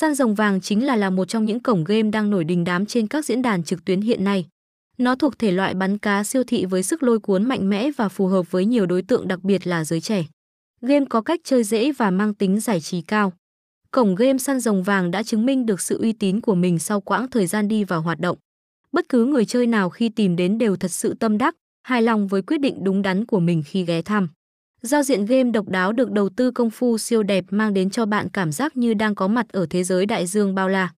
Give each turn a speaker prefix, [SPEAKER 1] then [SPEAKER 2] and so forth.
[SPEAKER 1] Săn rồng vàng chính là là một trong những cổng game đang nổi đình đám trên các diễn đàn trực tuyến hiện nay. Nó thuộc thể loại bắn cá siêu thị với sức lôi cuốn mạnh mẽ và phù hợp với nhiều đối tượng đặc biệt là giới trẻ. Game có cách chơi dễ và mang tính giải trí cao. Cổng game săn rồng vàng đã chứng minh được sự uy tín của mình sau quãng thời gian đi vào hoạt động. Bất cứ người chơi nào khi tìm đến đều thật sự tâm đắc, hài lòng với quyết định đúng đắn của mình khi ghé thăm. Giao diện game độc đáo được đầu tư công phu siêu đẹp mang đến cho bạn cảm giác như đang có mặt ở thế giới đại dương bao la.